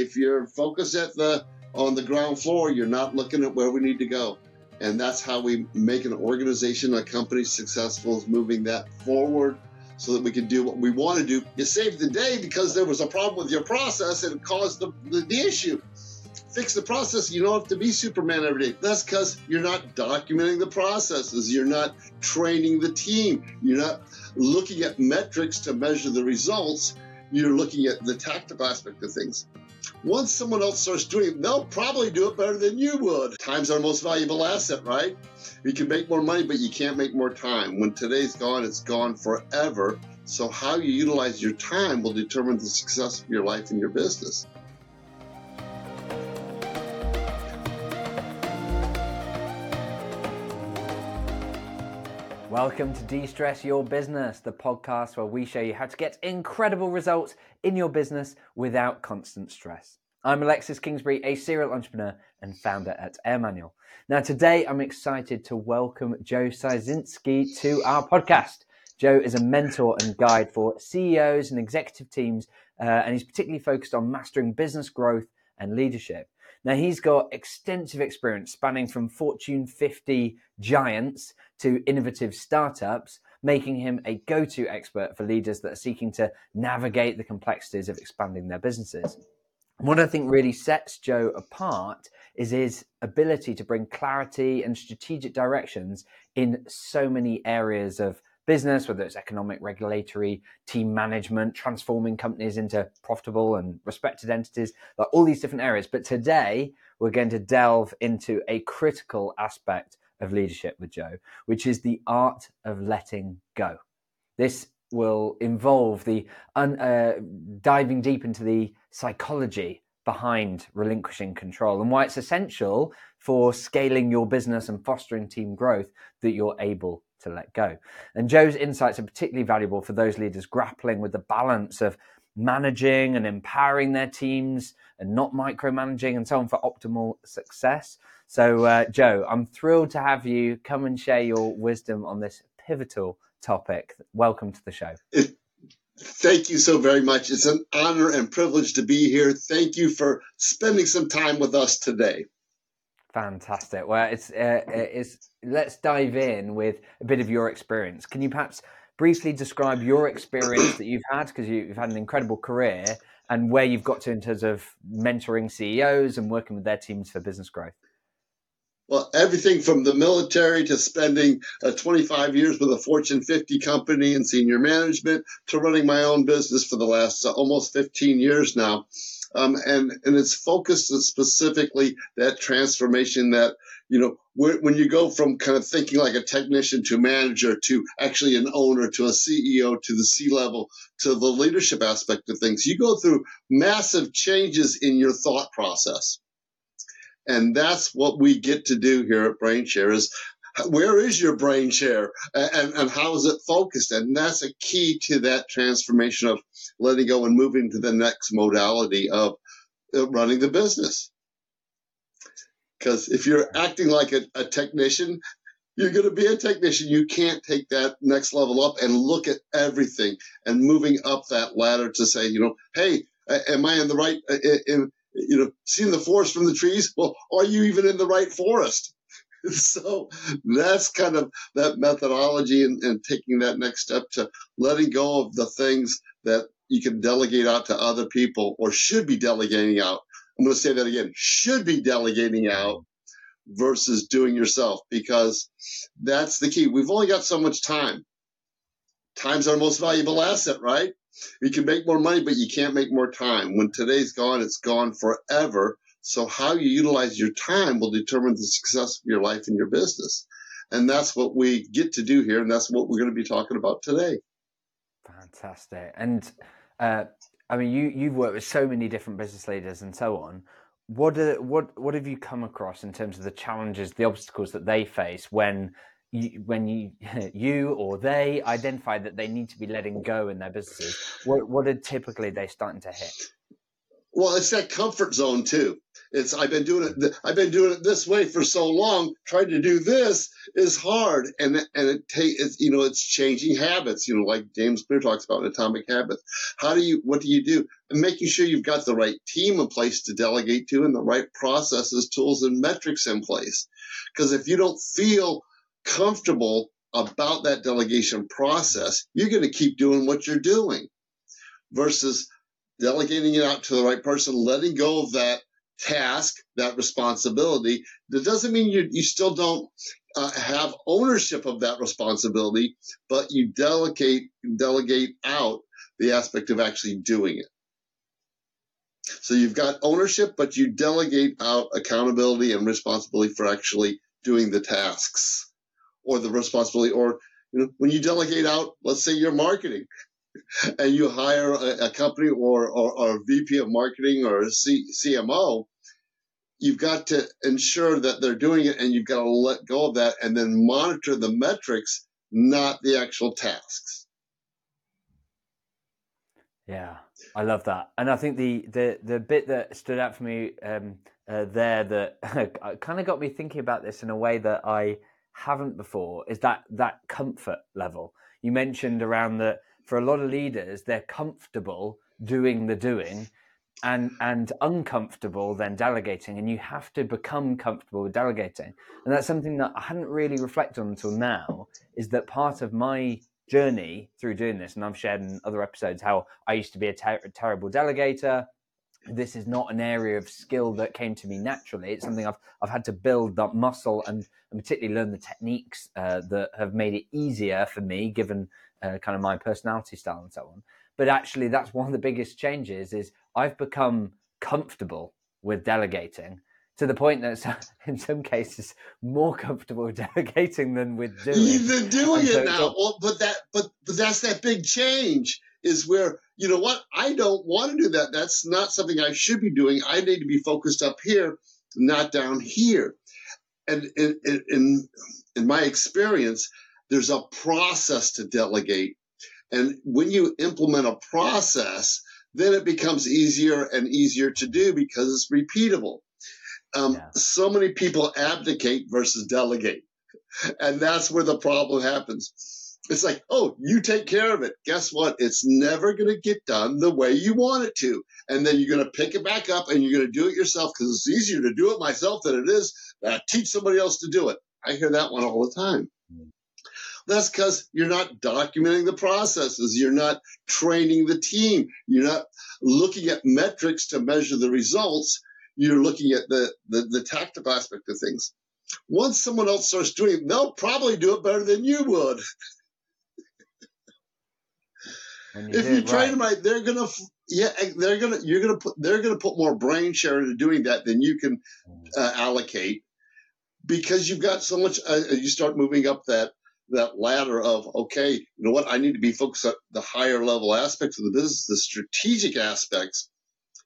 if you're focused at the on the ground floor, you're not looking at where we need to go. And that's how we make an organization, a company successful is moving that forward so that we can do what we want to do. You saved the day because there was a problem with your process and it caused the, the, the issue. Fix the process. You don't have to be Superman every day. That's because you're not documenting the processes. You're not training the team. You're not looking at metrics to measure the results. You're looking at the tactical aspect of things. Once someone else starts doing it, they'll probably do it better than you would. Time's our most valuable asset, right? You can make more money, but you can't make more time. When today's gone, it's gone forever. So, how you utilize your time will determine the success of your life and your business. Welcome to De Stress Your Business, the podcast where we show you how to get incredible results in your business without constant stress. I'm Alexis Kingsbury, a serial entrepreneur and founder at Air Manual. Now, today I'm excited to welcome Joe Siecinski to our podcast. Joe is a mentor and guide for CEOs and executive teams, uh, and he's particularly focused on mastering business growth and leadership. Now, he's got extensive experience spanning from Fortune 50 giants to innovative startups, making him a go to expert for leaders that are seeking to navigate the complexities of expanding their businesses. What I think really sets Joe apart is his ability to bring clarity and strategic directions in so many areas of business, whether it's economic, regulatory, team management, transforming companies into profitable and respected entities, like all these different areas. But today, we're going to delve into a critical aspect of leadership with Joe, which is the art of letting go. This will involve the un, uh, diving deep into the psychology behind relinquishing control and why it's essential for scaling your business and fostering team growth that you're able to let go. And Joe's insights are particularly valuable for those leaders grappling with the balance of managing and empowering their teams and not micromanaging and so on for optimal success. So, uh, Joe, I'm thrilled to have you come and share your wisdom on this pivotal topic. Welcome to the show. Thank you so very much. It's an honor and privilege to be here. Thank you for spending some time with us today. Fantastic. Well, it's uh, it's let's dive in with a bit of your experience. Can you perhaps briefly describe your experience that you've had because you, have had an incredible career and where you've got to in terms of mentoring CEOs and working with their teams for business growth? Well, everything from the military to spending uh, 25 years with a Fortune 50 company in senior management to running my own business for the last uh, almost 15 years now um, and and it's focused specifically that transformation that you know when you go from kind of thinking like a technician to manager to actually an owner to a CEO to the C level to the leadership aspect of things, you go through massive changes in your thought process. And that's what we get to do here at BrainShare is where is your brain share and, and how is it focused? And that's a key to that transformation of letting go and moving to the next modality of uh, running the business. Because if you're acting like a, a technician, you're going to be a technician. You can't take that next level up and look at everything and moving up that ladder to say, you know, hey, am I in the right, uh, in, you know, seeing the forest from the trees? Well, are you even in the right forest? so that's kind of that methodology and, and taking that next step to letting go of the things that you can delegate out to other people or should be delegating out. I'm going to say that again should be delegating out versus doing yourself because that's the key. We've only got so much time. Time's our most valuable asset, right? You can make more money, but you can't make more time. When today's gone, it's gone forever. So how you utilize your time will determine the success of your life and your business. And that's what we get to do here. And that's what we're going to be talking about today. Fantastic. And uh, I mean, you, you've worked with so many different business leaders and so on. What, are, what, what have you come across in terms of the challenges, the obstacles that they face when you, when you you or they identify that they need to be letting go in their businesses? What, what are typically they starting to hit? Well, it's that comfort zone too. It's I've been doing it. I've been doing it this way for so long. Trying to do this is hard, and and it take it's you know it's changing habits. You know, like James Clear talks about in Atomic Habits. How do you what do you do? And making sure you've got the right team in place to delegate to, and the right processes, tools, and metrics in place. Because if you don't feel comfortable about that delegation process, you're going to keep doing what you're doing versus delegating it out to the right person, letting go of that task, that responsibility. That doesn't mean you, you still don't uh, have ownership of that responsibility, but you delegate delegate out the aspect of actually doing it. So you've got ownership, but you delegate out accountability and responsibility for actually doing the tasks or the responsibility. Or you know, when you delegate out, let's say your marketing, and you hire a, a company or, or, or, a VP of marketing or a C, CMO, you've got to ensure that they're doing it and you've got to let go of that and then monitor the metrics, not the actual tasks. Yeah, I love that, and I think the the the bit that stood out for me um, uh, there that kind of got me thinking about this in a way that I haven't before is that that comfort level you mentioned around the for a lot of leaders, they're comfortable doing the doing and and uncomfortable then delegating and you have to become comfortable with delegating. And that's something that i hadn't really reflected on until now is that part of my journey through doing this and i've shared in other episodes how i used to be a, ter- terrible delegator. This is not an area of skill that came to me naturally. It's something i've, I've had to build that muscle and, and particularly learn the techniques uh, that have made it easier for me given uh, kind of my personality style and so on. But actually, that's one of the biggest changes is I've become comfortable with delegating to the point that in some cases more comfortable delegating than with doing. Even doing so, it now, well, but that but, but that's that big change is where you know what I don't want to do that. That's not something I should be doing. I need to be focused up here, not down here. And in in, in my experience, there's a process to delegate. And when you implement a process, then it becomes easier and easier to do because it's repeatable. Um, yeah. So many people abdicate versus delegate. And that's where the problem happens. It's like, oh, you take care of it. Guess what? It's never going to get done the way you want it to. And then you're going to pick it back up and you're going to do it yourself because it's easier to do it myself than it is uh, teach somebody else to do it. I hear that one all the time. That's because you're not documenting the processes. You're not training the team. You're not looking at metrics to measure the results. You're looking at the, the, the tactical aspect of things. Once someone else starts doing it, they'll probably do it better than you would. You if you train right. them right, they're gonna, yeah, they're gonna, you're gonna put, they're gonna put more brain share into doing that than you can mm. uh, allocate because you've got so much. Uh, you start moving up that that ladder of okay, you know what, I need to be focused on the higher level aspects of the business, the strategic aspects.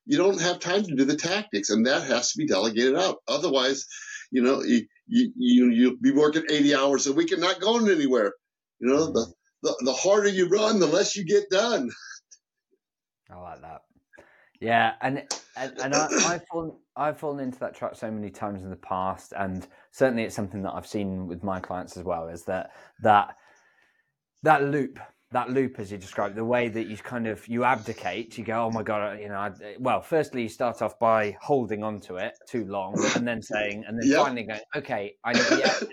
You don't have time to do the tactics, and that has to be delegated out. Otherwise, you know, you you you'll be working eighty hours a week and not going anywhere. You know, the the, the harder you run, the less you get done. I like that. Yeah, and and, and I, I've fallen I've fallen into that trap so many times in the past, and certainly it's something that I've seen with my clients as well. Is that that that loop, that loop as you described, the way that you kind of you abdicate, you go, oh my god, you know. I, well, firstly, you start off by holding on to it too long, and then saying, and then yep. finally going, okay, I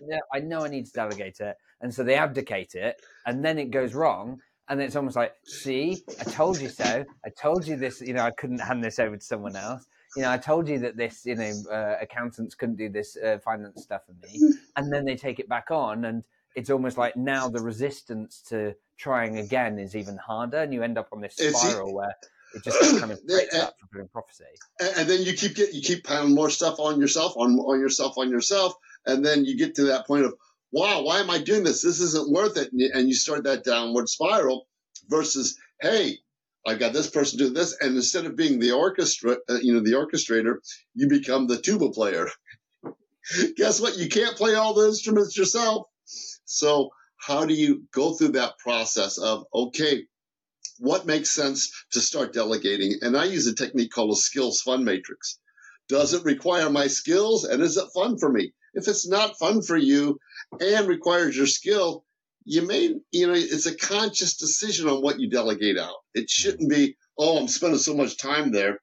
yeah, I know I need to delegate it, and so they abdicate it, and then it goes wrong, and it's almost like, see, I told you so. I told you this. You know, I couldn't hand this over to someone else. You know, I told you that this, you know, uh, accountants couldn't do this uh, finance stuff for me, and then they take it back on, and it's almost like now the resistance to trying again is even harder, and you end up on this spiral it's, where it just kind of breaks up for putting prophecy. And then you keep get you keep piling more stuff on yourself, on on yourself, on yourself, and then you get to that point of wow, why am I doing this? This isn't worth it. And you start that downward spiral versus, hey, I've got this person doing this. And instead of being the orchestra, uh, you know, the orchestrator, you become the tuba player. Guess what? You can't play all the instruments yourself. So how do you go through that process of, okay, what makes sense to start delegating? And I use a technique called a skills fun matrix Does it require my skills and is it fun for me? If it's not fun for you and requires your skill, you may, you know, it's a conscious decision on what you delegate out. It shouldn't be, oh, I'm spending so much time there.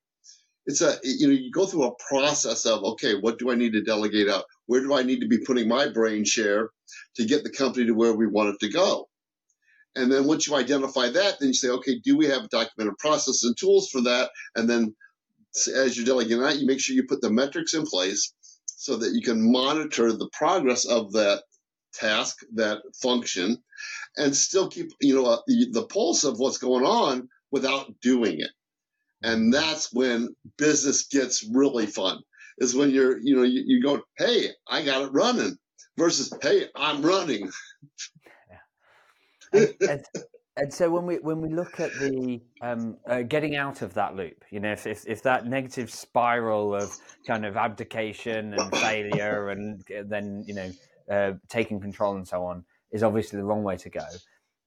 It's a, you know, you go through a process of, okay, what do I need to delegate out? Where do I need to be putting my brain share to get the company to where we want it to go? And then once you identify that, then you say, okay, do we have documented process and tools for that? And then as you're delegating out, you make sure you put the metrics in place so that you can monitor the progress of that task, that function, and still keep you know uh, the, the pulse of what's going on without doing it. And that's when business gets really fun. Is when you're you know you, you go, hey, I got it running, versus hey, I'm running. And, and, and so when we when we look at the um, uh, getting out of that loop, you know, if, if, if that negative spiral of kind of abdication and failure, and then you know uh, taking control and so on, is obviously the wrong way to go.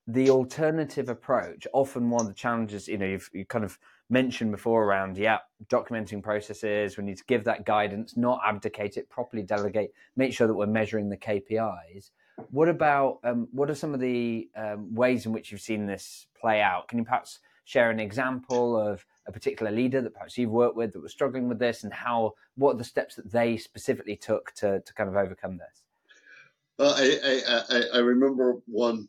The alternative approach, often one of the challenges, you know, you've you kind of mentioned before around, yeah, documenting processes. We need to give that guidance, not abdicate it, properly delegate, make sure that we're measuring the KPIs what about um, what are some of the um, ways in which you've seen this play out? Can you perhaps share an example of a particular leader that perhaps you've worked with that was struggling with this, and how what are the steps that they specifically took to to kind of overcome this? Well, I I, I remember one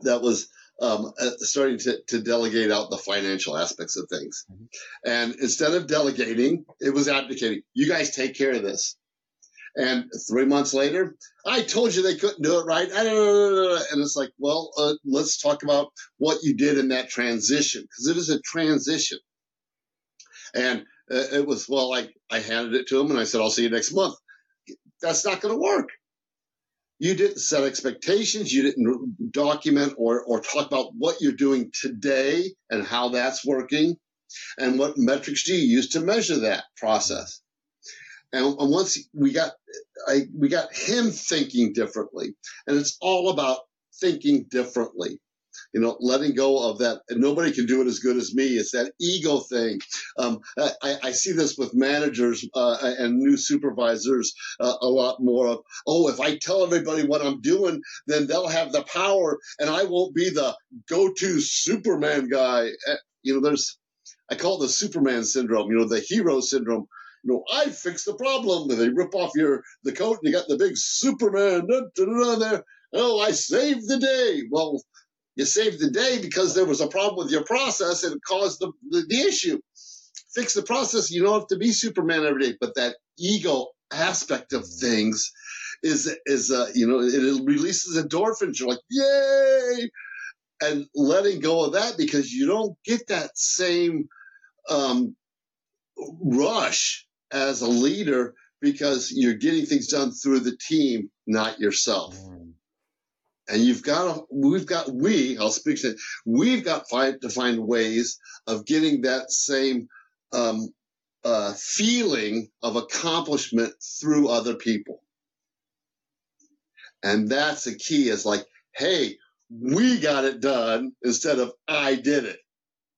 that was um, uh, starting to, to delegate out the financial aspects of things. Mm-hmm. And instead of delegating, it was abdicating. You guys take care of this. And three months later, I told you they couldn't do it right. And it's like, well, uh, let's talk about what you did in that transition because it is a transition. And uh, it was, well, like I handed it to him and I said, I'll see you next month. That's not going to work. You didn't set expectations. You didn't document or, or talk about what you're doing today and how that's working. And what metrics do you use to measure that process? And, and once we got, I, we got him thinking differently, and it's all about thinking differently. You know, letting go of that. Nobody can do it as good as me. It's that ego thing. Um, I, I, see this with managers uh, and new supervisors uh, a lot more of, oh, if I tell everybody what I'm doing, then they'll have the power and I won't be the go to Superman guy. Uh, you know, there's, I call it the Superman syndrome, you know, the hero syndrome you know, I fixed the problem. And they rip off your the coat and you got the big Superman da, da, da, there. Oh, I saved the day. Well, you saved the day because there was a problem with your process and it caused the, the, the issue. Fix the process. You don't have to be Superman every day, but that ego aspect of things is is uh, you know it releases endorphins. You're like, yay! And letting go of that because you don't get that same um, rush as a leader because you're getting things done through the team, not yourself. And you've got to, we've got, we, I'll speak to, we've got find, to find ways of getting that same um, uh, feeling of accomplishment through other people. And that's the key is like, hey, we got it done instead of I did it.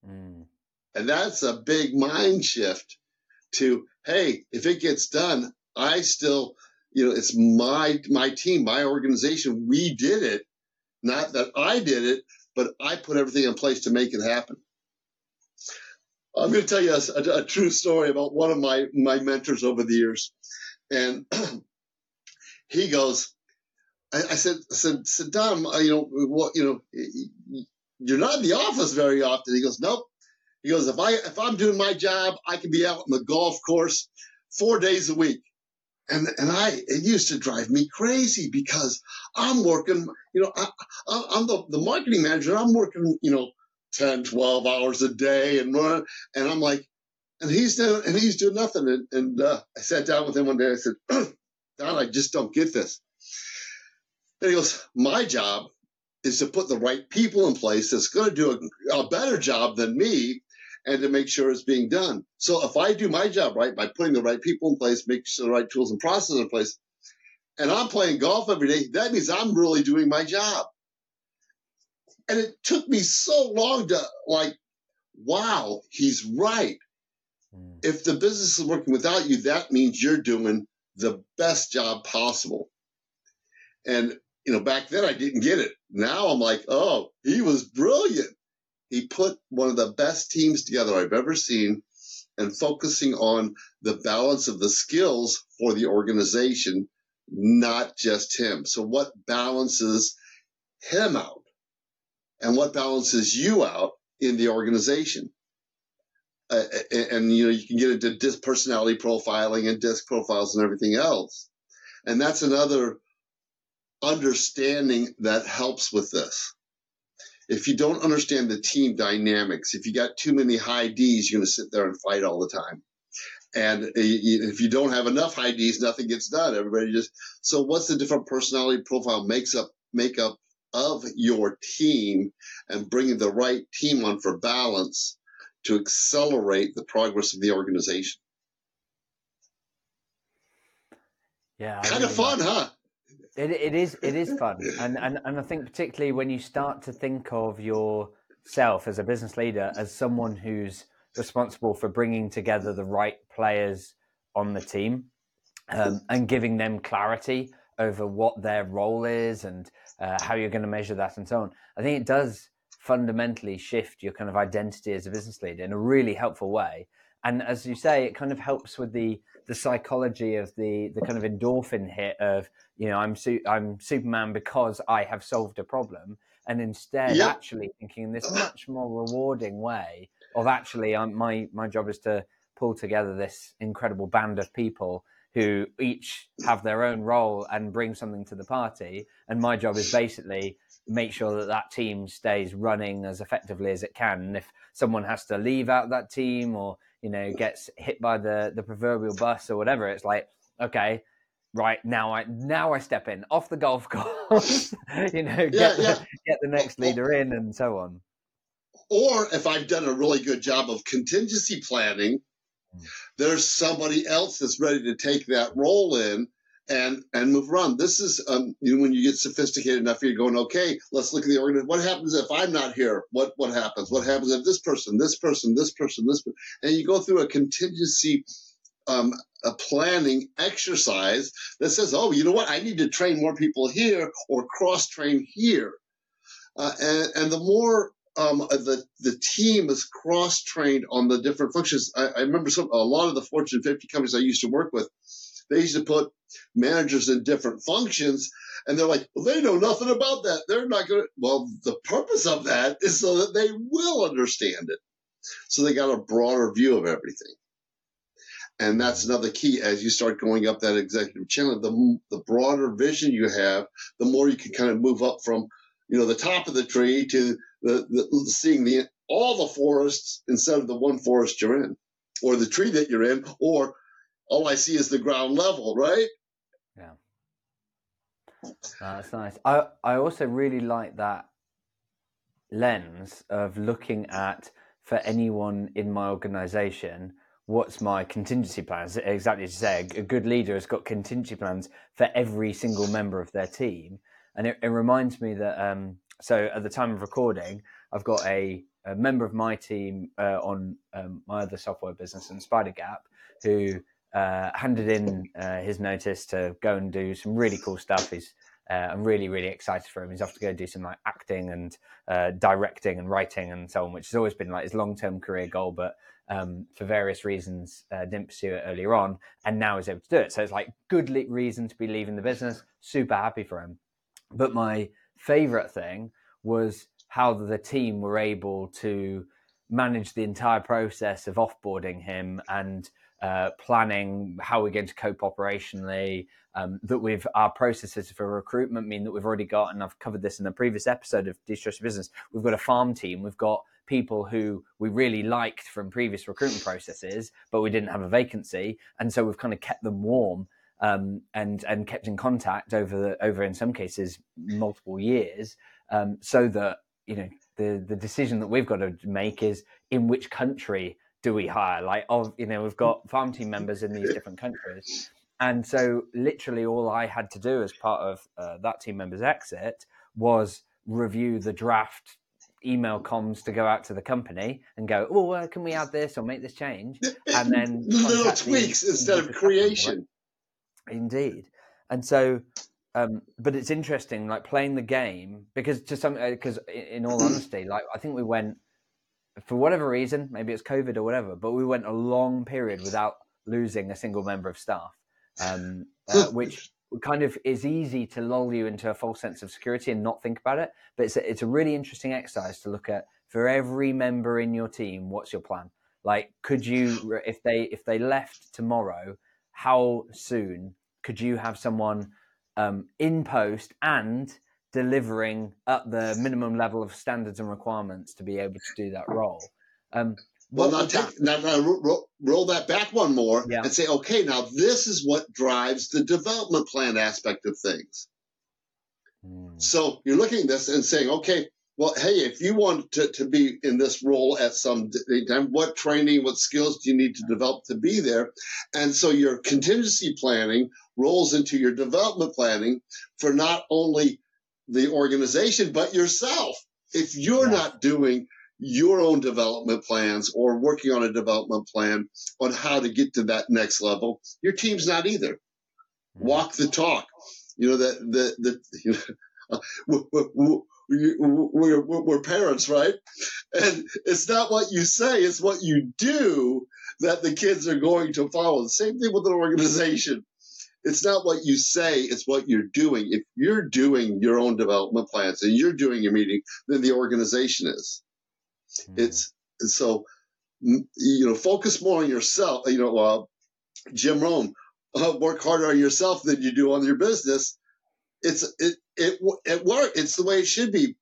Mm. And that's a big mind shift to hey, if it gets done, I still, you know, it's my my team, my organization. We did it, not that I did it, but I put everything in place to make it happen. I'm going to tell you a, a, a true story about one of my my mentors over the years, and he goes, I, I, said, I said, said Don, uh, you know what, you know, you're not in the office very often. He goes, nope. He goes, if I if I'm doing my job, I can be out on the golf course four days a week. And and I it used to drive me crazy because I'm working, you know, I, am the, the marketing manager. I'm working, you know, 10, 12 hours a day and and I'm like, and he's doing and he's doing nothing. And, and uh, I sat down with him one day. And I said, Don, I just don't get this. And he goes, my job is to put the right people in place that's going to do a, a better job than me and to make sure it's being done. So if I do my job right by putting the right people in place, making sure the right tools and processes in place, and I'm playing golf every day, that means I'm really doing my job. And it took me so long to like, wow, he's right. mm. if the business is working without you, that means you're doing the best job possible. And you know, back then I didn't get it. Now I'm like, oh, he was brilliant. He put one of the best teams together I've ever seen and focusing on the balance of the skills for the organization, not just him. So what balances him out and what balances you out in the organization? Uh, and, and, you know, you can get into DISC personality profiling and DISC profiles and everything else. And that's another understanding that helps with this. If you don't understand the team dynamics, if you got too many high D's, you're going to sit there and fight all the time. And if you don't have enough high D's, nothing gets done. Everybody just so what's the different personality profile makes up makeup of your team and bringing the right team on for balance to accelerate the progress of the organization. Yeah, kind of fun, huh? It, it is it is fun, and, and and I think particularly when you start to think of yourself as a business leader as someone who's responsible for bringing together the right players on the team um, and giving them clarity over what their role is and uh, how you're going to measure that and so on. I think it does fundamentally shift your kind of identity as a business leader in a really helpful way. And as you say, it kind of helps with the the psychology of the the kind of endorphin hit of you know I'm su- I'm Superman because I have solved a problem, and instead yep. actually thinking in this much more rewarding way of actually I'm, my my job is to pull together this incredible band of people who each have their own role and bring something to the party, and my job is basically make sure that that team stays running as effectively as it can. And if someone has to leave out that team or you know gets hit by the the proverbial bus or whatever it's like okay right now i now i step in off the golf course you know get, yeah, yeah. The, get the next leader in and so on or if i've done a really good job of contingency planning hmm. there's somebody else that's ready to take that role in and and move around. This is um, you know, when you get sophisticated enough, you're going, okay, let's look at the organization. What happens if I'm not here? What what happens? What happens if this person, this person, this person, this, person? and you go through a contingency. Um, a planning exercise that says, "Oh, you know what? I need to train more people here or cross train here," uh, and, and the more um, the the team is cross trained on the different functions. I, I remember some a lot of the Fortune 50 companies I used to work with they used to put managers in different functions, and they're like, well, they know nothing about that. They're not going to. Well, the purpose of that is so that they will understand it. So they got a broader view of everything. And that's another key as you start going up that executive channel. The, the broader vision you have, the more you can kind of move up from, you know, the top of the tree to the, the seeing the all the forests instead of the one forest you're in, or the tree that you're in, or all I see is the ground level, right? Yeah. that's nice. I, I also really like that lens of looking at for anyone in my organization what's my contingency plans exactly as you say a good leader has got contingency plans for every single member of their team and it, it reminds me that um, so at the time of recording i've got a, a member of my team uh, on um, my other software business and Spidergap who uh, handed in uh, his notice to go and do some really cool stuff. He's uh, I'm really really excited for him. He's off to go do some like acting and uh, directing and writing and so on, which has always been like his long term career goal, but um, for various reasons uh, didn't pursue it earlier on, and now is able to do it. So it's like good reason to be leaving the business. Super happy for him. But my favorite thing was how the team were able to manage the entire process of offboarding him and uh, planning how we're going to cope operationally. Um, that we've our processes for recruitment mean that we've already got, and I've covered this in a previous episode of De-Stress Business. We've got a farm team. We've got people who we really liked from previous recruitment processes, but we didn't have a vacancy, and so we've kind of kept them warm. Um, and and kept in contact over the, over in some cases multiple years, um, so that you know the the decision that we've got to make is in which country do we hire? Like, of you know, we've got farm team members in these different countries, and so literally all I had to do as part of uh, that team member's exit was review the draft email comms to go out to the company and go, oh, uh, can we add this or make this change? And then little tweaks instead of creation. Right? Indeed. And so, um, but it's interesting, like playing the game because to some, because uh, in all honesty, like I think we went for whatever reason, maybe it's COVID or whatever, but we went a long period without losing a single member of staff, um, uh, which kind of is easy to lull you into a false sense of security and not think about it. But it's a, it's a really interesting exercise to look at for every member in your team. What's your plan? Like, could you, if they if they left tomorrow, how soon could you have someone um, in post and delivering at the minimum level of standards and requirements to be able to do that role? Um, well, now, take, now, now roll, roll, that back one more yeah. and say, okay, now this is what drives the development plan aspect of things. Mm. So you're looking at this and saying, okay, well, hey, if you want to, to be in this role at some time, what training, what skills do you need to develop to be there? And so your contingency planning rolls into your development planning for not only the organization, but yourself. If you're yeah. not doing your own development plans or working on a development plan on how to get to that next level, your team's not either. Mm-hmm. Walk the talk. You know that the the you know, we're, we're, we're parents, right? And it's not what you say, it's what you do that the kids are going to follow. The same thing with an organization. It's not what you say, it's what you're doing. If you're doing your own development plans and you're doing your meeting, then the organization is. Mm. It's so you know focus more on yourself. You know, uh, Jim Rohn, uh, work harder on yourself than you do on your business. It's it it it work. It's the way it should be.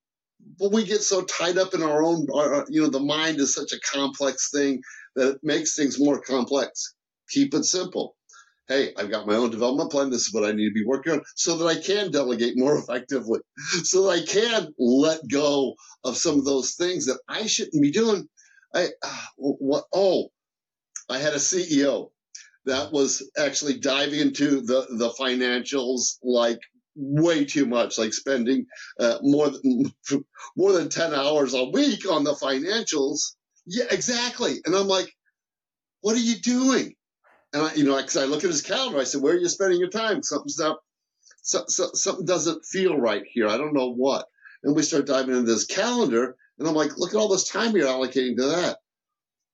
But we get so tied up in our own. Our, you know, the mind is such a complex thing that it makes things more complex. Keep it simple hey, I've got my own development plan. This is what I need to be working on so that I can delegate more effectively, so that I can let go of some of those things that I shouldn't be doing. I, uh, what, oh, I had a CEO that was actually diving into the, the financials like way too much, like spending uh, more than more than ten hours a week on the financials. Yeah, exactly. And I'm like, what are you doing? And I, you know, because I look at his calendar, I said, "Where are you spending your time? Something's not, so, so, something doesn't feel right here. I don't know what." And we start diving into this calendar, and I'm like, "Look at all this time you're allocating to that."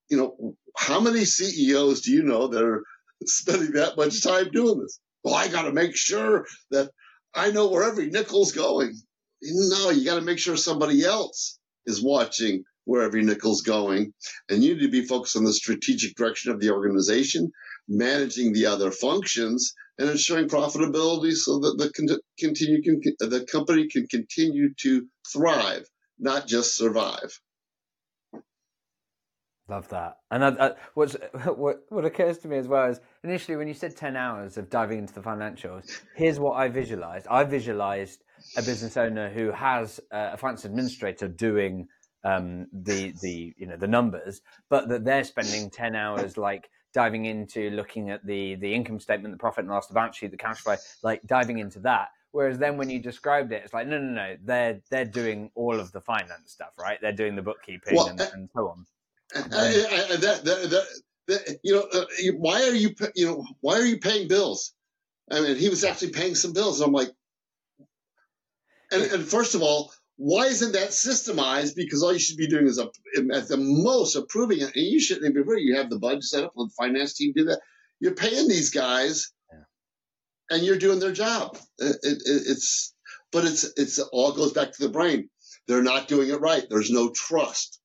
You know, how many CEOs do you know that are spending that much time doing this? Well, I got to make sure that I know where every nickel's going. No, you got to make sure somebody else is watching where every nickel's going. And you need to be focused on the strategic direction of the organization managing the other functions and ensuring profitability so that the con- continue can, the company can continue to thrive, not just survive. Love that. And I, I, what what occurs to me as well is initially when you said ten hours of diving into the financials, here's what I visualized. I visualized a business owner who has a finance administrator doing um, the the you know the numbers, but that they're spending ten hours like diving into looking at the the income statement, the profit and loss, the balance sheet, the cash flow, like diving into that. Whereas then when you described it, it's like no, no, no, they're they're doing all of the finance stuff, right? They're doing the bookkeeping well, and, uh, and, so on. Uh, uh, that, that, that, you know, uh, why are you you know why are you paying bills? I mean, he was actually paying some bills. I'm like, and, and first of all, why isn't that systemized? Because all you should be doing is a, at the most approving it, and you shouldn't even you have the budget set up, let the finance team do that. You're paying these guys, yeah. and you're doing their job. It, it, it's but it's it's all goes back to the brain. They're not doing it right. There's no trust.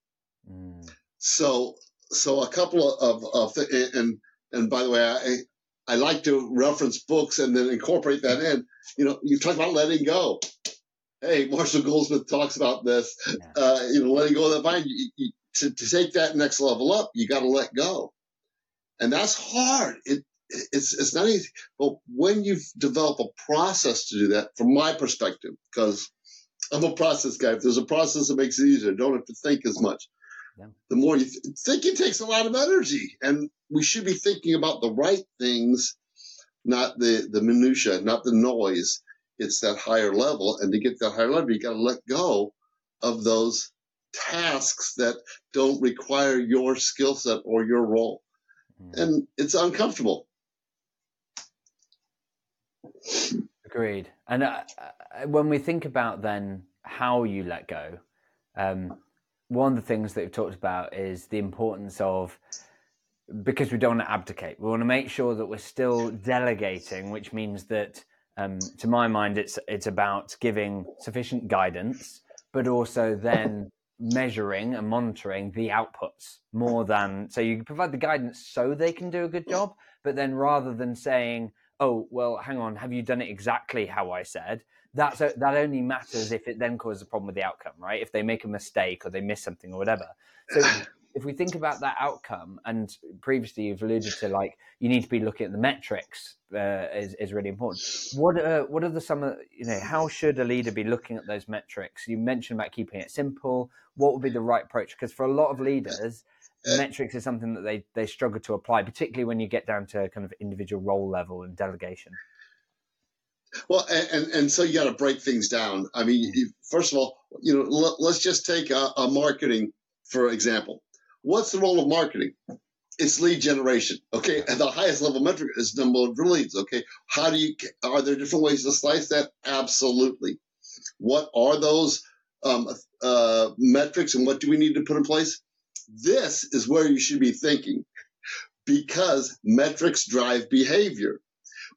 Mm. So so a couple of, of, of and and by the way, I I like to reference books and then incorporate that in. You know, you talk about letting go hey, Marshall Goldsmith talks about this. Yeah. Uh, you know, letting go of the vine. You, you, to, to take that next level up, you got to let go, and that's hard. It it's it's not easy. But when you develop a process to do that, from my perspective, because I'm a process guy. If there's a process that makes it easier, don't have to think as much. Yeah. The more you th- thinking takes a lot of energy, and we should be thinking about the right things, not the the minutia, not the noise it's that higher level. And to get that higher level, you got to let go of those tasks that don't require your skill set or your role. Mm. And it's uncomfortable. Agreed. And uh, uh, when we think about then how you let go, um, one of the things that we've talked about is the importance of because we don't want to abdicate. We want to make sure that we're still delegating, which means that, um, to my mind, it's it's about giving sufficient guidance, but also then measuring and monitoring the outputs more than so you provide the guidance so they can do a good job, but then rather than saying, "Oh, well, hang on, have you done it exactly how I said?" That's that only matters if it then causes a problem with the outcome, right? If they make a mistake or they miss something or whatever. So if we think about that outcome, and previously you've alluded to like you need to be looking at the metrics uh, is is really important. What are what are the some of you know how should a leader be looking at those metrics? You mentioned about keeping it simple. What would be the right approach? Because for a lot of leaders, uh, metrics is something that they they struggle to apply, particularly when you get down to kind of individual role level and delegation. Well, and, and so you got to break things down. I mean, mm. first of all, you know, let's just take a, a marketing for example. What's the role of marketing? It's lead generation. Okay. And the highest level metric is number of leads. Okay. How do you, are there different ways to slice that? Absolutely. What are those um, uh, metrics and what do we need to put in place? This is where you should be thinking because metrics drive behavior.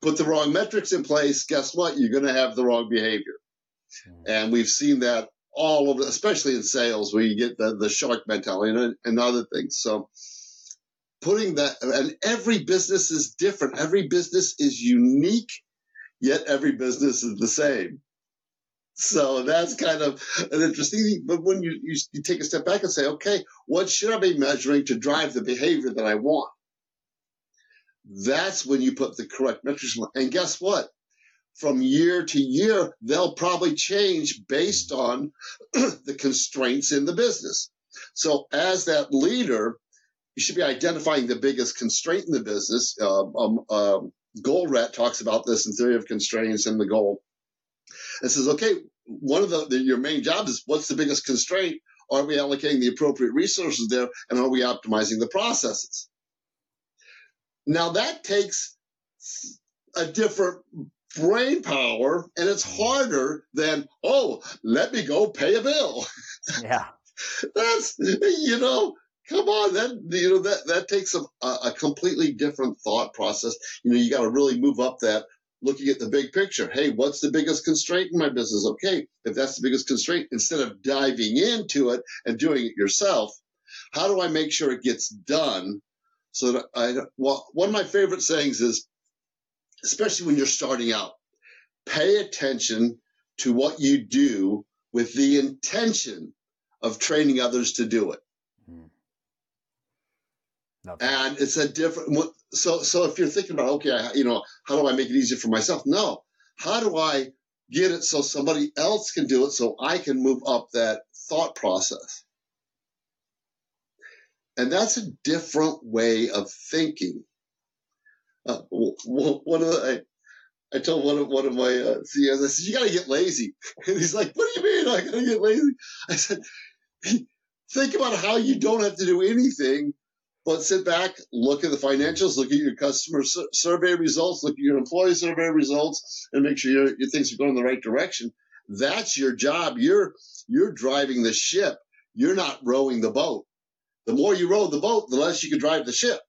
Put the wrong metrics in place, guess what? You're going to have the wrong behavior. Hmm. And we've seen that all of especially in sales, where you get the, the shark mentality and, and other things. So putting that, and every business is different. Every business is unique, yet every business is the same. So that's kind of an interesting thing. But when you, you, you take a step back and say, okay, what should I be measuring to drive the behavior that I want? That's when you put the correct metrics. And guess what? From year to year, they'll probably change based on the constraints in the business. So, as that leader, you should be identifying the biggest constraint in the business. Um, um, Goldratt talks about this in Theory of Constraints and the Goal. And says, okay, one of the, the your main jobs is what's the biggest constraint? Are we allocating the appropriate resources there, and are we optimizing the processes? Now that takes a different brain power and it's mm. harder than, oh, let me go pay a bill. Yeah. That's, you know, come on, that, you know, that, that takes a, a completely different thought process. You know, you got to really move up that looking at the big picture. Hey, what's the biggest constraint in my business? Okay. If that's the biggest constraint, instead of diving into it and doing it yourself, how do I make sure it gets done so that I, well, one of my favorite sayings is especially when you're starting out. Pay attention to what you do with the intention of training others to do it. Mm. And it's a different. So, so if you're thinking about, okay, you know, how do I make it easier for myself? No, how do I get it so somebody else can do it, so I can move up that thought process? And that's a different way of thinking. Uh, one of the, I, I told one of one of my uh, CEOs, I said, "You got to get lazy," and he's like, "What do you mean I got to get lazy?" I said, "Think about how you don't have to do anything." But sit back, look at the financials, look at your customer su- survey results, look at your employee survey results, and make sure your, your things are going in the right direction. That's your job. You're you're driving the ship. You're not rowing the boat. The more you row the boat, the less you can drive the ship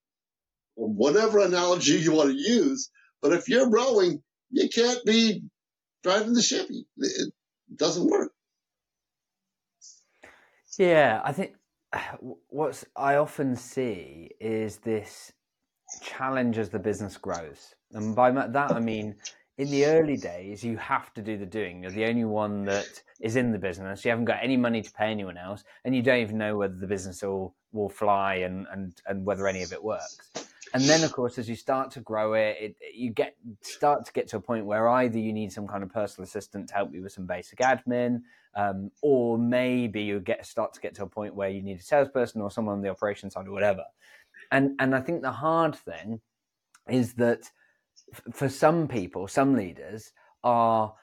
whatever analogy you want to use. But if you're rowing, you can't be driving the ship. It doesn't work. Yeah, I think what I often see is this challenge as the business grows. And by that, I mean, in the early days, you have to do the doing. You're the only one that is in the business. You haven't got any money to pay anyone else, and you don't even know whether the business will, will fly and, and, and whether any of it works and then of course as you start to grow it, it, you get start to get to a point where either you need some kind of personal assistant to help you with some basic admin um, or maybe you get start to get to a point where you need a salesperson or someone on the operation side or whatever. And and i think the hard thing is that f- for some people some leaders are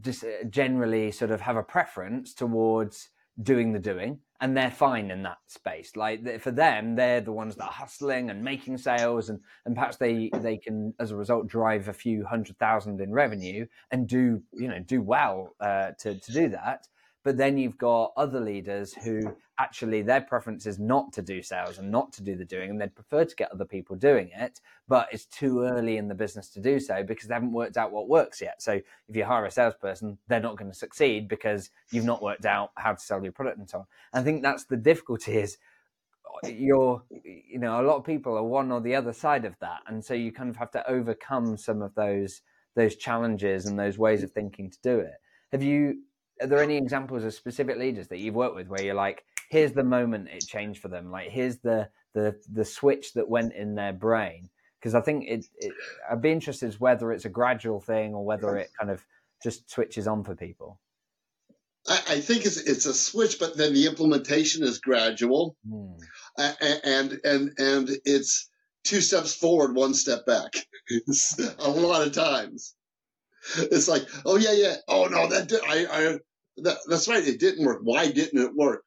just uh, generally sort of have a preference towards doing the doing and they're fine in that space. Like for them, they're the ones that are hustling and making sales, and and perhaps they they can, as a result, drive a few hundred thousand in revenue and do you know do well uh, to to do that. But then you've got other leaders who actually their preference is not to do sales and not to do the doing, and they'd prefer to get other people doing it, but it's too early in the business to do so because they haven't worked out what works yet. So if you hire a salesperson, they're not going to succeed because you've not worked out how to sell your product and so on. I think that's the difficulty is you're you know a lot of people are one or the other side of that and so you kind of have to overcome some of those those challenges and those ways of thinking to do it have you are there any examples of specific leaders that you've worked with where you're like, here's the moment it changed for them, like here's the the the switch that went in their brain? Because I think it, it, I'd be interested whether it's a gradual thing or whether it kind of just switches on for people. I, I think it's it's a switch, but then the implementation is gradual, hmm. and and and it's two steps forward, one step back. a lot of times. It's like, oh yeah, yeah. Oh no, that did, I, I that, that's right. It didn't work. Why didn't it work?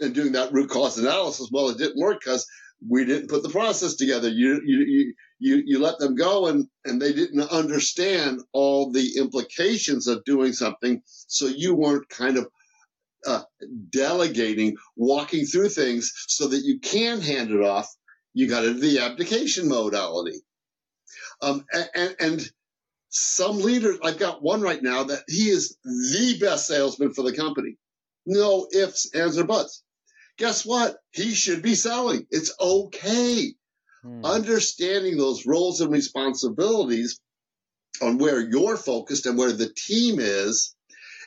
And doing that root cause analysis, well, it didn't work because we didn't put the process together. You, you, you, you let them go and, and they didn't understand all the implications of doing something. So you weren't kind of uh, delegating, walking through things so that you can hand it off. You got into the abdication modality. Um, and, and some leaders, I've got one right now that he is the best salesman for the company. No ifs, ands, or buts. Guess what? He should be selling. It's okay. Hmm. Understanding those roles and responsibilities on where you're focused and where the team is,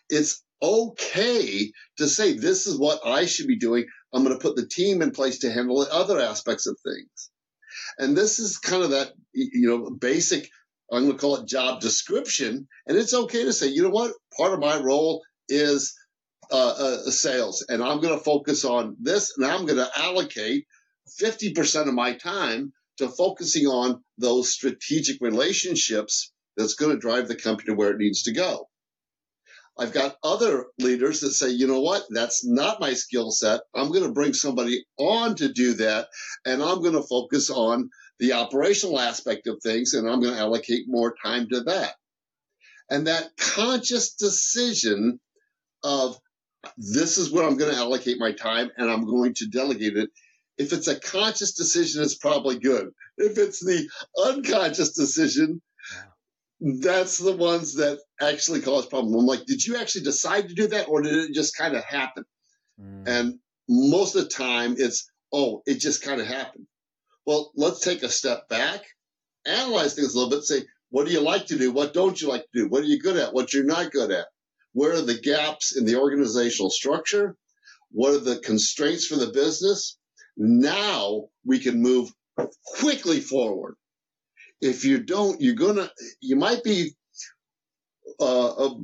it's okay to say, this is what I should be doing. I'm going to put the team in place to handle other aspects of things. And this is kind of that, you know, basic I'm going to call it job description. And it's okay to say, you know what? Part of my role is uh, uh, sales, and I'm going to focus on this, and I'm going to allocate 50% of my time to focusing on those strategic relationships that's going to drive the company to where it needs to go. I've got other leaders that say, you know what, that's not my skill set. I'm going to bring somebody on to do that, and I'm going to focus on the operational aspect of things, and I'm going to allocate more time to that. And that conscious decision of this is what I'm going to allocate my time and I'm going to delegate it. If it's a conscious decision, it's probably good. If it's the unconscious decision, that's the ones that actually cause problems. I'm like, did you actually decide to do that or did it just kind of happen? Mm. And most of the time it's, oh, it just kind of happened. Well, let's take a step back, analyze things a little bit, say, what do you like to do? What don't you like to do? What are you good at? What you're not good at? Where are the gaps in the organizational structure? What are the constraints for the business? Now we can move quickly forward. If you don't, you're gonna, you might be uh, a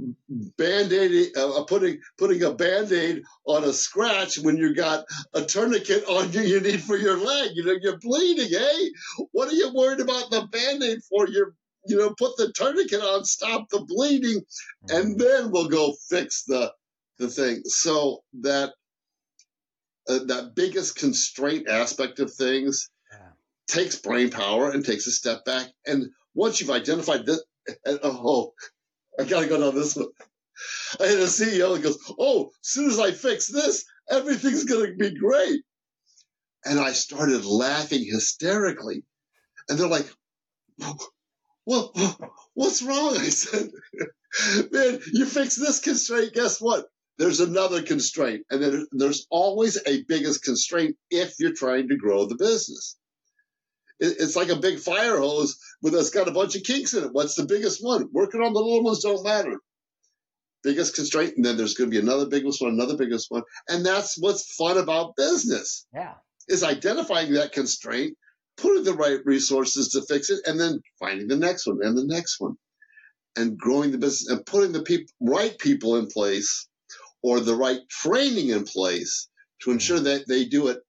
band-aid, uh, putting putting a band-aid on a scratch when you got a tourniquet on you you need for your leg. You know, you're bleeding, hey? What are you worried about the band-aid for? You're you know, put the tourniquet on, stop the bleeding, and mm-hmm. then we'll go fix the the thing. So that uh, that biggest constraint aspect of things yeah. takes brain power and takes a step back. And once you've identified this, and, oh, I gotta go down this one. I had a CEO that goes, "Oh, as soon as I fix this, everything's gonna be great." And I started laughing hysterically, and they're like, "Well, what's wrong?" I said, "Man, you fix this constraint. Guess what? There's another constraint, and then there's always a biggest constraint if you're trying to grow the business." It's like a big fire hose with it's got a bunch of kinks in it. What's the biggest one? Working on the little ones don't matter. Biggest constraint, and then there's going to be another biggest one, another biggest one, and that's what's fun about business. Yeah, is identifying that constraint, putting the right resources to fix it, and then finding the next one and the next one, and growing the business and putting the peop- right people in place or the right training in place to ensure mm. that they do it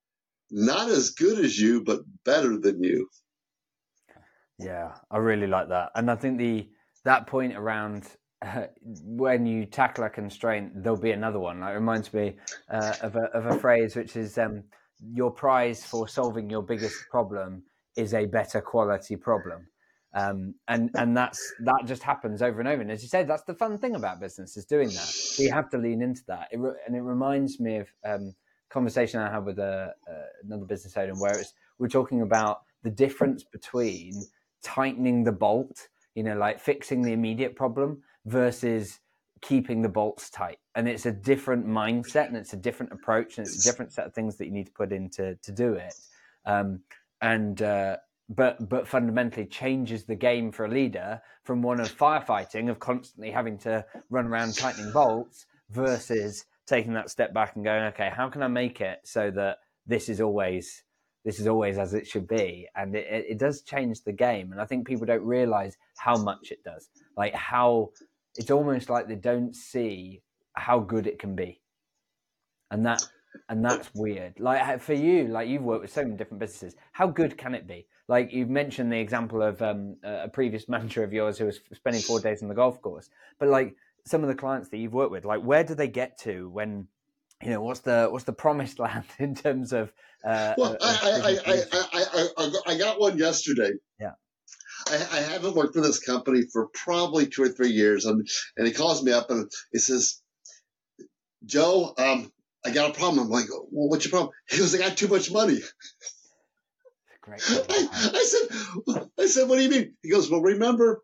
not as good as you, but better than you. Yeah, I really like that, and I think the that point around uh, when you tackle a constraint, there'll be another one. Like, it reminds me uh, of, a, of a phrase which is um, your prize for solving your biggest problem is a better quality problem. Um, and and that's that just happens over and over. And as you said, that's the fun thing about business is doing that. So you have to lean into that. It re- and it reminds me of um, conversation I had with a, uh, another business owner where it's, we're talking about the difference between tightening the bolt, you know, like fixing the immediate problem versus keeping the bolts tight. And it's a different mindset and it's a different approach and it's a different set of things that you need to put into to do it. Um, and uh, but but fundamentally changes the game for a leader from one of firefighting of constantly having to run around tightening bolts versus taking that step back and going okay how can i make it so that this is always this is always as it should be? And it, it does change the game. And i think people don't realize how much it does. Like how it's almost like they don't see how good it can be. And that and that's weird. Like for you like you've worked with so many different businesses. How good can it be? Like you've mentioned the example of um, a previous manager of yours who was spending four days on the golf course, but like some of the clients that you've worked with, like where do they get to when? You know what's the what's the promised land in terms of? Uh, well, I, I, I, I, I got one yesterday. Yeah. I, I, haven't worked for this company for probably two or three years, and and he calls me up and he says, "Joe, um, I got a problem." I'm like, "Well, what's your problem?" He goes, "I got too much money." Great. I, I, said, I said, what do you mean? He goes, well, remember,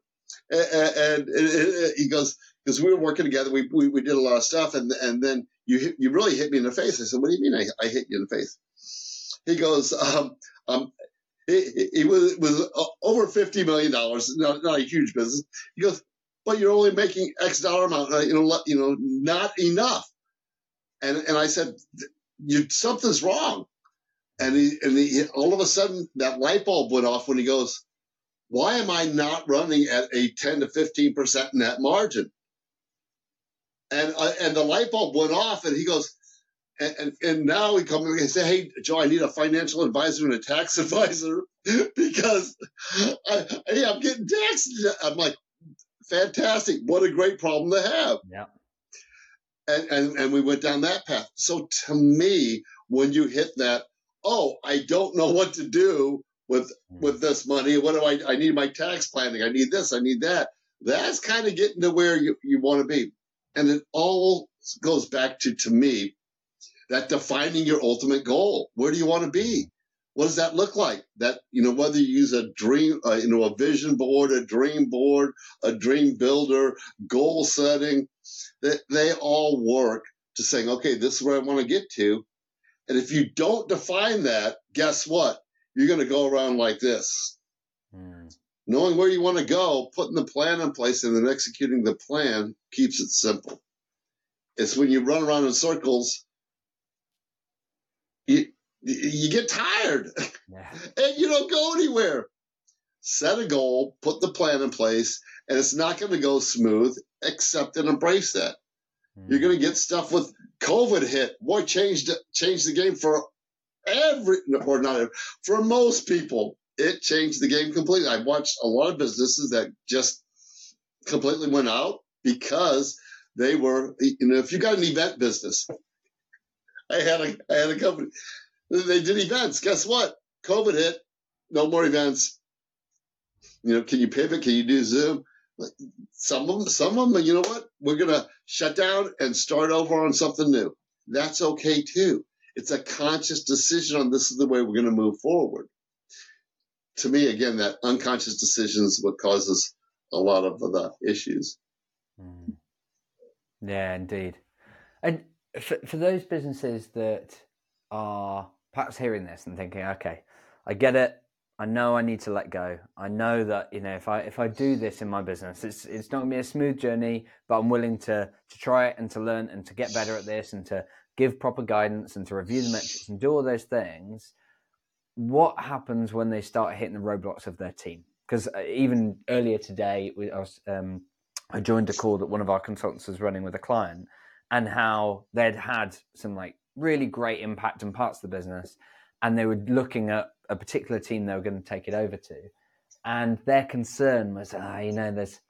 and, and, and he goes, because we were working together, we, we, we did a lot of stuff, and and then you hit, you really hit me in the face. I said, what do you mean I, I hit you in the face? He goes, um, um, it, was was uh, over fifty million dollars, not, not a huge business. He goes, but you're only making X dollar amount, uh, you know, you know, not enough. And and I said, you something's wrong. And he, and he, all of a sudden that light bulb went off when he goes, why am I not running at a 10 to 15% net margin? And, uh, and the light bulb went off and he goes, and, and, and now he comes and say, Hey, Joe, I need a financial advisor and a tax advisor because I, hey, I'm getting taxed. I'm like, fantastic. What a great problem to have. Yeah. And, and, and we went down that path. So to me, when you hit that oh, I don't know what to do with hmm. with this money. What do I? I need my tax planning. I need this. I need that. That's kind of getting to where you, you want to be, and it all goes back to to me that defining your ultimate goal. Where do you want to be? What does that look like? That you know whether you use a dream, uh, you know, a vision board, a dream board, a dream builder, goal setting. That they, all work to saying, okay, this is where I want to get to and if you don't define that, guess what? You're going to go around like this. Mm. Knowing where you want to go, putting the plan in place, and then executing the plan keeps it simple. It's when you run around in circles, you, you get tired yeah. and you don't go anywhere. Set a goal, put the plan in place, and it's not going to go smooth, accept and embrace that. You're mm. going to get stuff with COVID hit. Boy, changed changed the game for every or not every, for most people. It changed the game completely. I've watched a lot of businesses that just completely went out because they were. You know, if you got an event business, I had a I had a company. They did events. Guess what? COVID hit. No more events. You know, can you pivot? Can you do Zoom? Some of them, some of them, you know what? We're going to shut down and start over on something new. That's okay too. It's a conscious decision on this is the way we're going to move forward. To me, again, that unconscious decision is what causes a lot of the issues. Mm. Yeah, indeed. And for, for those businesses that are perhaps hearing this and thinking, okay, I get it. I know I need to let go. I know that you know if I if I do this in my business, it's it's not gonna be a smooth journey, but I'm willing to to try it and to learn and to get better at this and to give proper guidance and to review the metrics and do all those things. What happens when they start hitting the roadblocks of their team? Because uh, even earlier today, I was um, I joined a call that one of our consultants was running with a client, and how they'd had some like really great impact in parts of the business, and they were looking at a particular team they were going to take it over to, and their concern was, ah, you know, there's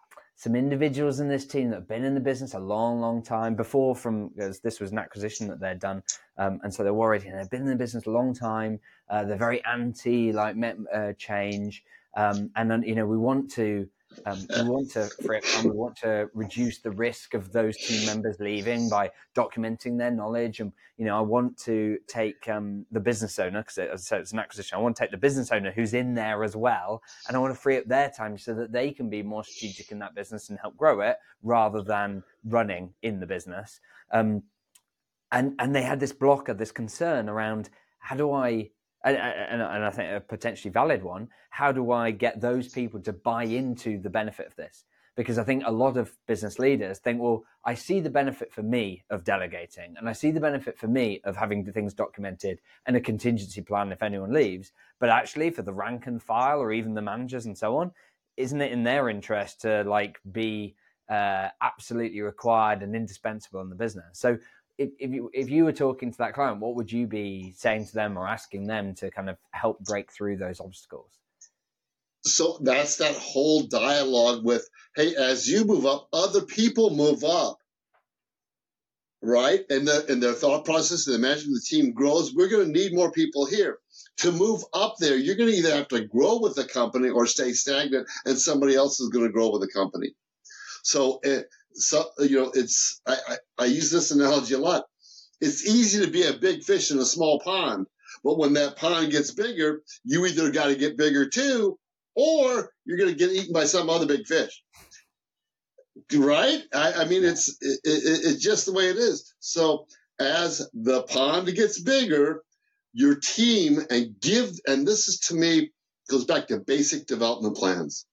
some individuals in this team that have been in the business a long, long time before from this was an acquisition that they'd done, um, and so they're worried. and they've been in the business a long time. Uh, they're very anti like uh, change, um, and then you know we want to um, we want to and we want to reduce the risk of those team members leaving by documenting their knowledge. And you know, I want to take um, the business owner because it's an acquisition. I want to take the business owner who's in there as well, and I want to free up their time so that they can be more strategic in that business and help grow it rather than running in the business. Um, and and they had this blocker, this concern around how do I and, and, and, I think a potentially valid one. How do I get those people to buy into the benefit of this? Because I think a lot of business leaders think, well, I see the benefit for me of delegating, and I see the benefit for me of having the things documented and a contingency plan if anyone leaves. But actually, for the rank and file or even the managers and so on, isn't it in their interest to like be uh, absolutely required and indispensable in the business? So if, if you if you were talking to that client, what would you be saying to them or asking them to kind of help break through those obstacles? So that's that whole dialogue with, hey, as you move up, other people move up, right? And the and their thought process and the management the team grows. We're going to need more people here to move up there. You're going to either have to grow with the company or stay stagnant, and somebody else is going to grow with the company. So. It, so you know it's I, I, I use this analogy a lot. It's easy to be a big fish in a small pond but when that pond gets bigger you either got to get bigger too or you're going to get eaten by some other big fish. Right? I, I mean it's it, it, it's just the way it is. So as the pond gets bigger your team and give and this is to me goes back to basic development plans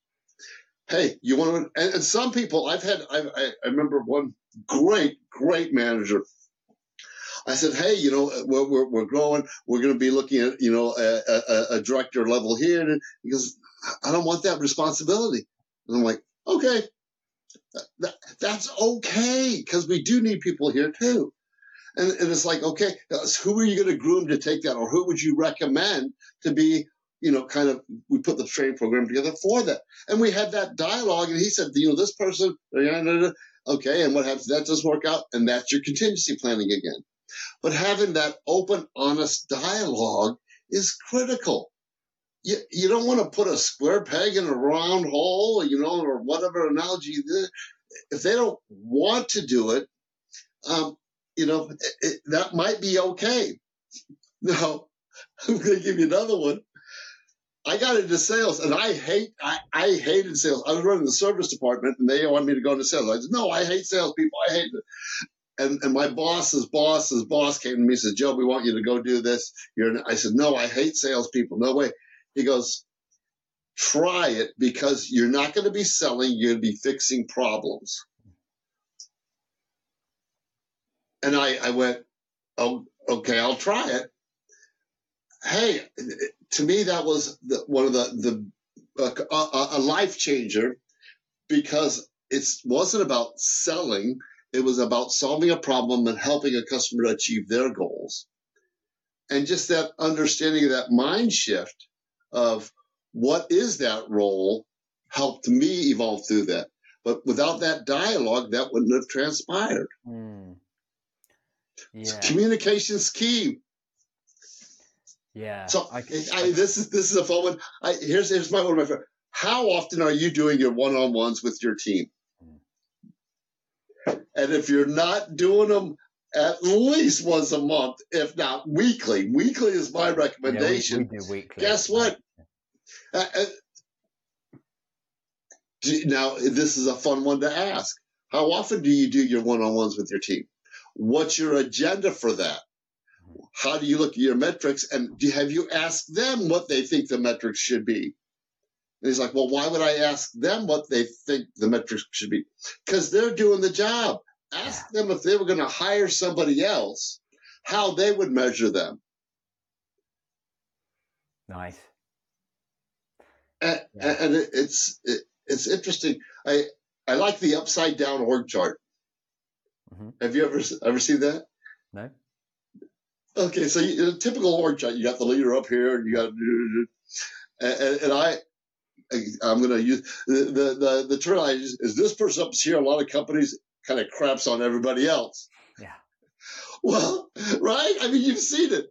hey, you want to, and, and some people I've had, I, I remember one great, great manager. I said, hey, you know, uh, we're, we're, we're growing. We're going to be looking at, you know, a, a, a director level here. And he goes, I don't want that responsibility. And I'm like, okay, that, that's okay because we do need people here too. And, and it's like, okay, uh, who are you going to groom to take that, or who would you recommend to be you know, kind of, we put the training program together for that. And we had that dialogue, and he said, you know, this person, okay, and what happens? That doesn't work out, and that's your contingency planning again. But having that open, honest dialogue is critical. You, you don't want to put a square peg in a round hole, you know, or whatever analogy. If they don't want to do it, um, you know, it, it, that might be okay. Now, I'm going to give you another one. I got into sales and I hate, I, I hated sales. I was running the service department and they wanted me to go into sales. I said, no, I hate salespeople. I hate it. And, and my boss's boss's boss came to me and said, Joe, we want you to go do this. You're, I said, no, I hate salespeople. No way. He goes, try it because you're not going to be selling. You're going to be fixing problems. And I, I went, oh, okay, I'll try it. Hey, to me, that was the, one of the the uh, a, a life changer because it wasn't about selling; it was about solving a problem and helping a customer to achieve their goals. And just that understanding of that mind shift of what is that role helped me evolve through that. But without that dialogue, that wouldn't have transpired. Mm. Yeah. Communication's key. Yeah. So I, I, this is this is a fun one. I, here's here's my one of my favorite. How often are you doing your one on ones with your team? And if you're not doing them at least once a month, if not weekly, weekly is my recommendation. Yeah, we, we do weekly. Guess what? Uh, uh, do, now this is a fun one to ask. How often do you do your one on ones with your team? What's your agenda for that? How do you look at your metrics and do, have you asked them what they think the metrics should be? And he's like, well, why would I ask them what they think the metrics should be? Because they're doing the job. Ask them if they were going to hire somebody else, how they would measure them. Nice. And, yeah. and it, it's it, it's interesting. I I like the upside down org chart. Mm-hmm. Have you ever ever seen that? No. Okay, so you, a typical org chart, you got the leader up here, and you got, and, and I, I'm going to use the, the, the, the term I use is this person up here. A lot of companies kind of craps on everybody else. Yeah. Well, right? I mean, you've seen it.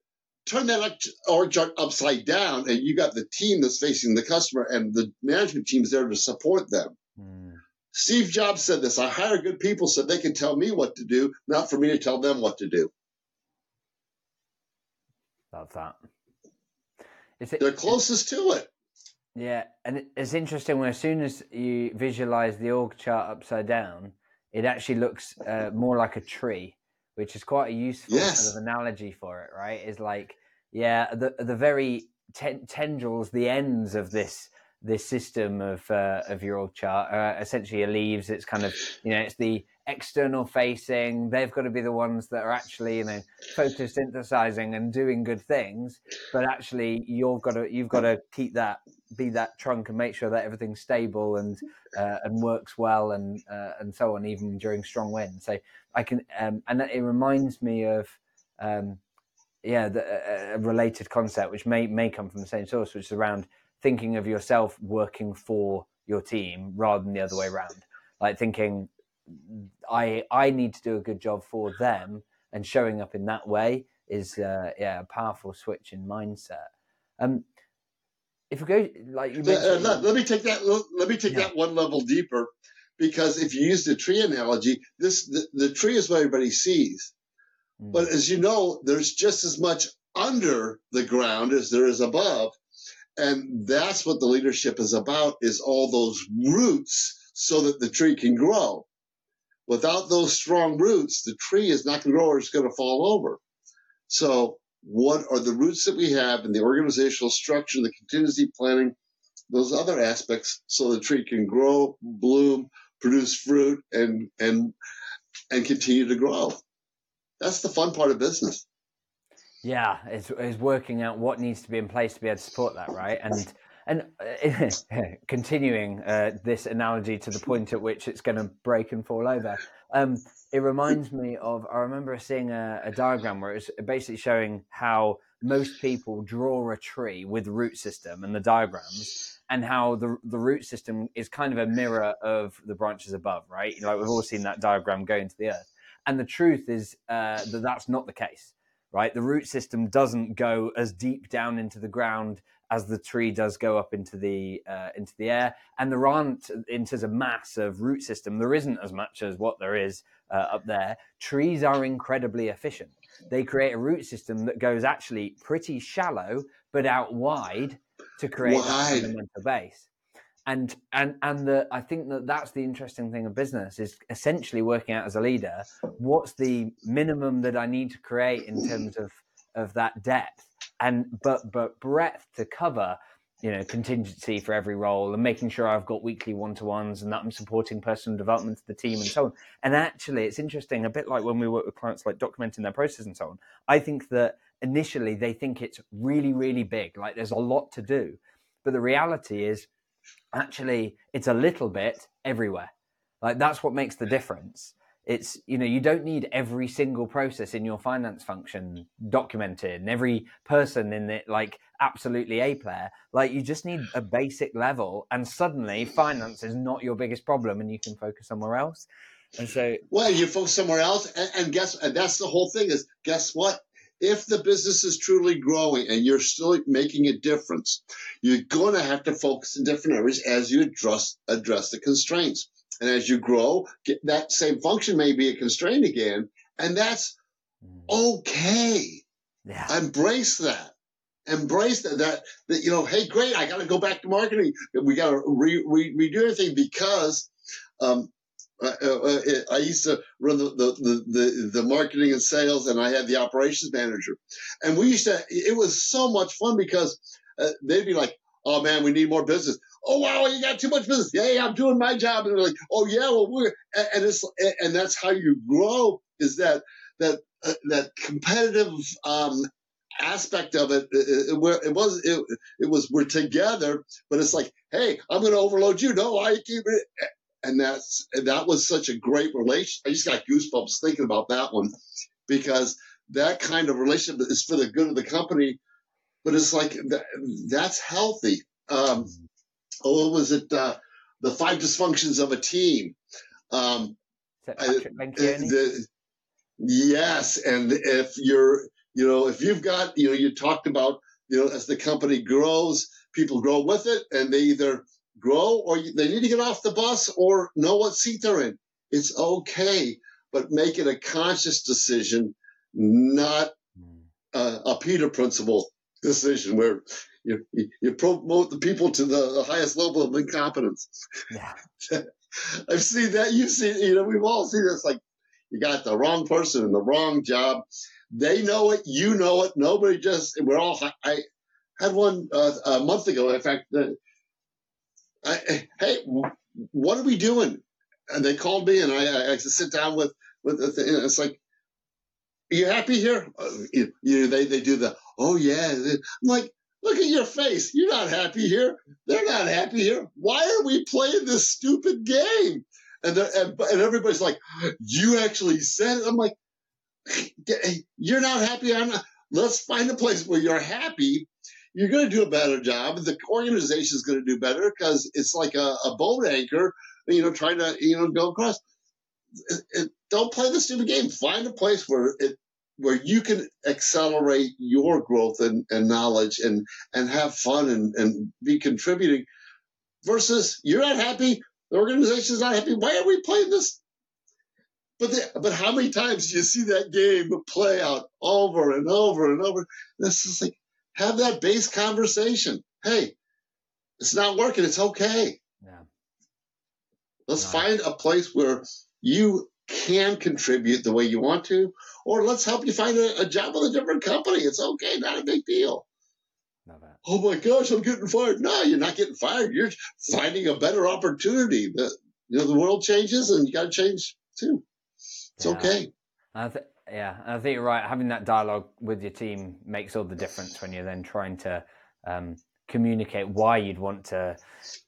Turn that org chart upside down, and you got the team that's facing the customer, and the management team is there to support them. Mm. Steve Jobs said this I hire good people so they can tell me what to do, not for me to tell them what to do. Love that. Is it, They're closest to it. Yeah, and it's interesting when as soon as you visualize the org chart upside down, it actually looks uh, more like a tree, which is quite a useful yes. sort of analogy for it, right? Is like, yeah, the the very ten- tendrils, the ends of this this system of uh, of your org chart are essentially leaves. It's kind of you know, it's the external facing they've got to be the ones that are actually you know photosynthesizing and doing good things. But actually you've got to you've got to keep that be that trunk and make sure that everything's stable and uh, and works well and uh, and so on even during strong winds. So i can um, and it reminds me of um, yeah the, a related concept which may may come from the same source which is around thinking of yourself working for your team rather than the other way around. Like thinking I I need to do a good job for them, and showing up in that way is uh, yeah a powerful switch in mindset. Um, if we go like you uh, let, let, me take that let me take yeah. that one level deeper, because if you use the tree analogy, this the, the tree is what everybody sees, mm. but as you know, there's just as much under the ground as there is above, and that's what the leadership is about: is all those roots so that the tree can grow. Without those strong roots, the tree is not going to grow or it's going to fall over. So, what are the roots that we have in the organizational structure, the contingency planning, those other aspects, so the tree can grow, bloom, produce fruit, and and and continue to grow. That's the fun part of business. Yeah, it's, it's working out what needs to be in place to be able to support that, right? And and uh, continuing uh, this analogy to the point at which it's going to break and fall over, um, it reminds me of I remember seeing a, a diagram where it's basically showing how most people draw a tree with root system and the diagrams, and how the the root system is kind of a mirror of the branches above, right? Like we've all seen that diagram go into the earth, and the truth is uh, that that's not the case, right? The root system doesn't go as deep down into the ground as the tree does go up into the uh, into the air. And there aren't, in terms of mass of root system, there isn't as much as what there is uh, up there. Trees are incredibly efficient. They create a root system that goes actually pretty shallow, but out wide to create wide. that fundamental base. And and and the I think that that's the interesting thing of business is essentially working out as a leader. What's the minimum that I need to create in terms of of that depth and but but breadth to cover you know contingency for every role and making sure I've got weekly one to ones and that I'm supporting personal development to the team and so on. And actually, it's interesting, a bit like when we work with clients, like documenting their process and so on. I think that initially they think it's really really big, like there's a lot to do, but the reality is actually it's a little bit everywhere. Like that's what makes the difference it's you know you don't need every single process in your finance function documented and every person in it like absolutely a player. Like you just need a basic level and suddenly finance is not your biggest problem and you can focus somewhere else. And so well you focus somewhere else and, and guess and that's the whole thing is guess what? If the business is truly growing and you're still making a difference, you're going to have to focus in different areas as you address address the constraints. And as you grow, that same function may be a constraint again. And that's mm. okay. Yeah. Embrace that. Embrace that, that, that, you know, hey, great, I got to go back to marketing. We got to re, re, redo everything because, um, uh, uh, uh, I used to run the, the, the, the, marketing and sales, and I had the operations manager. And we used to, it was so much fun because uh, they'd be like, oh man, we need more business oh wow, you got too much business. Yeah, I'm doing my job. And they're like, oh yeah, well we're and it's and that's how you grow is that that uh, that competitive um, aspect of it, it, it, it was it, it was we're together, but it's like, hey, I'm going to overload you. No, I keep it. And that's and that was such a great relation. I just got goosebumps thinking about that one because that kind of relationship is for the good of the company, but it's like that, that's healthy. Um, oh, was it uh, the five dysfunctions of a team? Um, Patrick I, the, yes, and if you're, you know, if you've got, you know, you talked about, you know, as the company grows, people grow with it, and they either grow or they need to get off the bus or know what seat they're in. It's okay, but make it a conscious decision, not a, a Peter principle decision where you, you, promote the people to the, the highest level of incompetence. Yeah. I've seen that. You've seen, you know, we've all seen this. Like, you got the wrong person in the wrong job. They know it. You know it. Nobody just, we're all, I had one uh, a month ago. In fact, the, I, hey, what are we doing? And they called me and I, I, sit down with, with the thing. It's like, are you happy here? Uh, you, you, they, they do the, oh yeah. I'm like, look at your face. You're not happy here. They're not happy here. Why are we playing this stupid game? And, and, and everybody's like, you actually said it. I'm like, you're not happy. I'm not. Let's find a place where you're happy. You're going to do a better job. The organization is going to do better because it's like a, a boat anchor, you know, trying to, you know, go across. It, it, don't play the stupid game. Find a place where it where you can accelerate your growth and, and knowledge and and have fun and, and be contributing versus you're not happy, the organization's not happy. Why are we playing this? But the, but how many times do you see that game play out over and over and over? This is like have that base conversation. Hey, it's not working. It's okay. Yeah. Let's find a place where you can contribute the way you want to, or let's help you find a, a job with a different company. It's okay, not a big deal. Oh my gosh, I'm getting fired. No, you're not getting fired. You're finding a better opportunity. The you know the world changes, and you got to change too. It's yeah. okay. I th- yeah, I think you're right. Having that dialogue with your team makes all the difference when you're then trying to um, communicate why you'd want to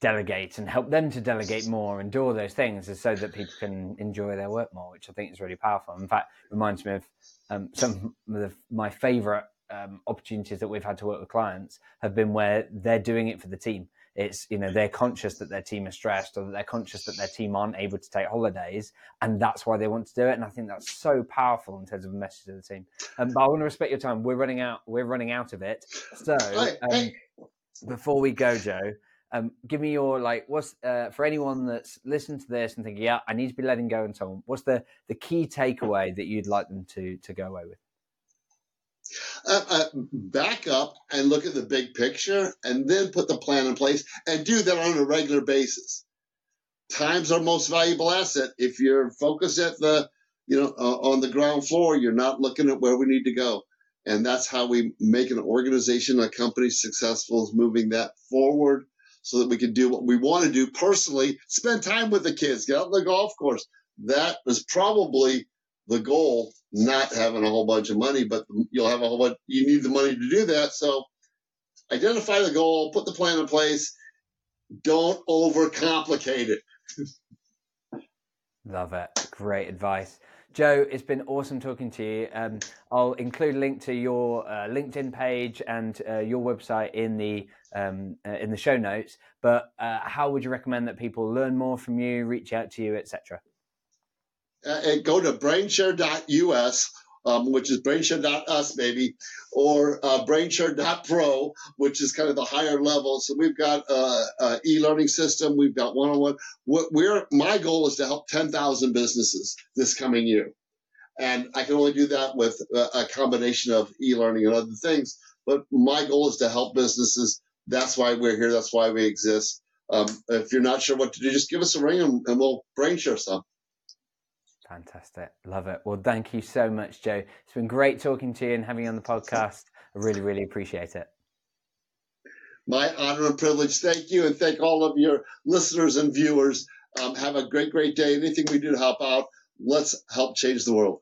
delegate and help them to delegate more and do all those things is so that people can enjoy their work more, which I think is really powerful. In fact, reminds me of um, some of the, my favorite um, opportunities that we've had to work with clients have been where they're doing it for the team. It's, you know, they're conscious that their team is stressed or that they're conscious that their team aren't able to take holidays. And that's why they want to do it. And I think that's so powerful in terms of a message to the team. Um, but I want to respect your time. We're running out, we're running out of it. So, um, before we go, Joe, um, give me your like what's uh, for anyone that's listened to this and thinking, yeah, I need to be letting go and so on. What's the the key takeaway that you'd like them to to go away with? Uh, uh, back up and look at the big picture, and then put the plan in place, and do that on a regular basis. Time's our most valuable asset. If you're focused at the you know uh, on the ground floor, you're not looking at where we need to go. And that's how we make an organization, a company successful is moving that forward so that we can do what we want to do personally, spend time with the kids, get out on the golf course. That is probably the goal, not having a whole bunch of money, but you'll have a whole bunch, you need the money to do that. So identify the goal, put the plan in place. Don't overcomplicate it. Love it. Great advice. Joe, it's been awesome talking to you. Um, I'll include a link to your uh, LinkedIn page and uh, your website in the um, uh, in the show notes. But uh, how would you recommend that people learn more from you, reach out to you, etc.? Uh, go to brainshare.us um, which is brainshare.us, maybe, or uh, brainshare.pro, which is kind of the higher level. So we've got uh, uh, e-learning system. We've got one-on-one. My goal is to help 10,000 businesses this coming year. And I can only do that with a combination of e-learning and other things. But my goal is to help businesses. That's why we're here. That's why we exist. Um, if you're not sure what to do, just give us a ring and, and we'll brain share some. Fantastic. Love it. Well, thank you so much, Joe. It's been great talking to you and having you on the podcast. I really, really appreciate it. My honor and privilege. Thank you. And thank all of your listeners and viewers. Um, have a great, great day. Anything we do to help out, let's help change the world.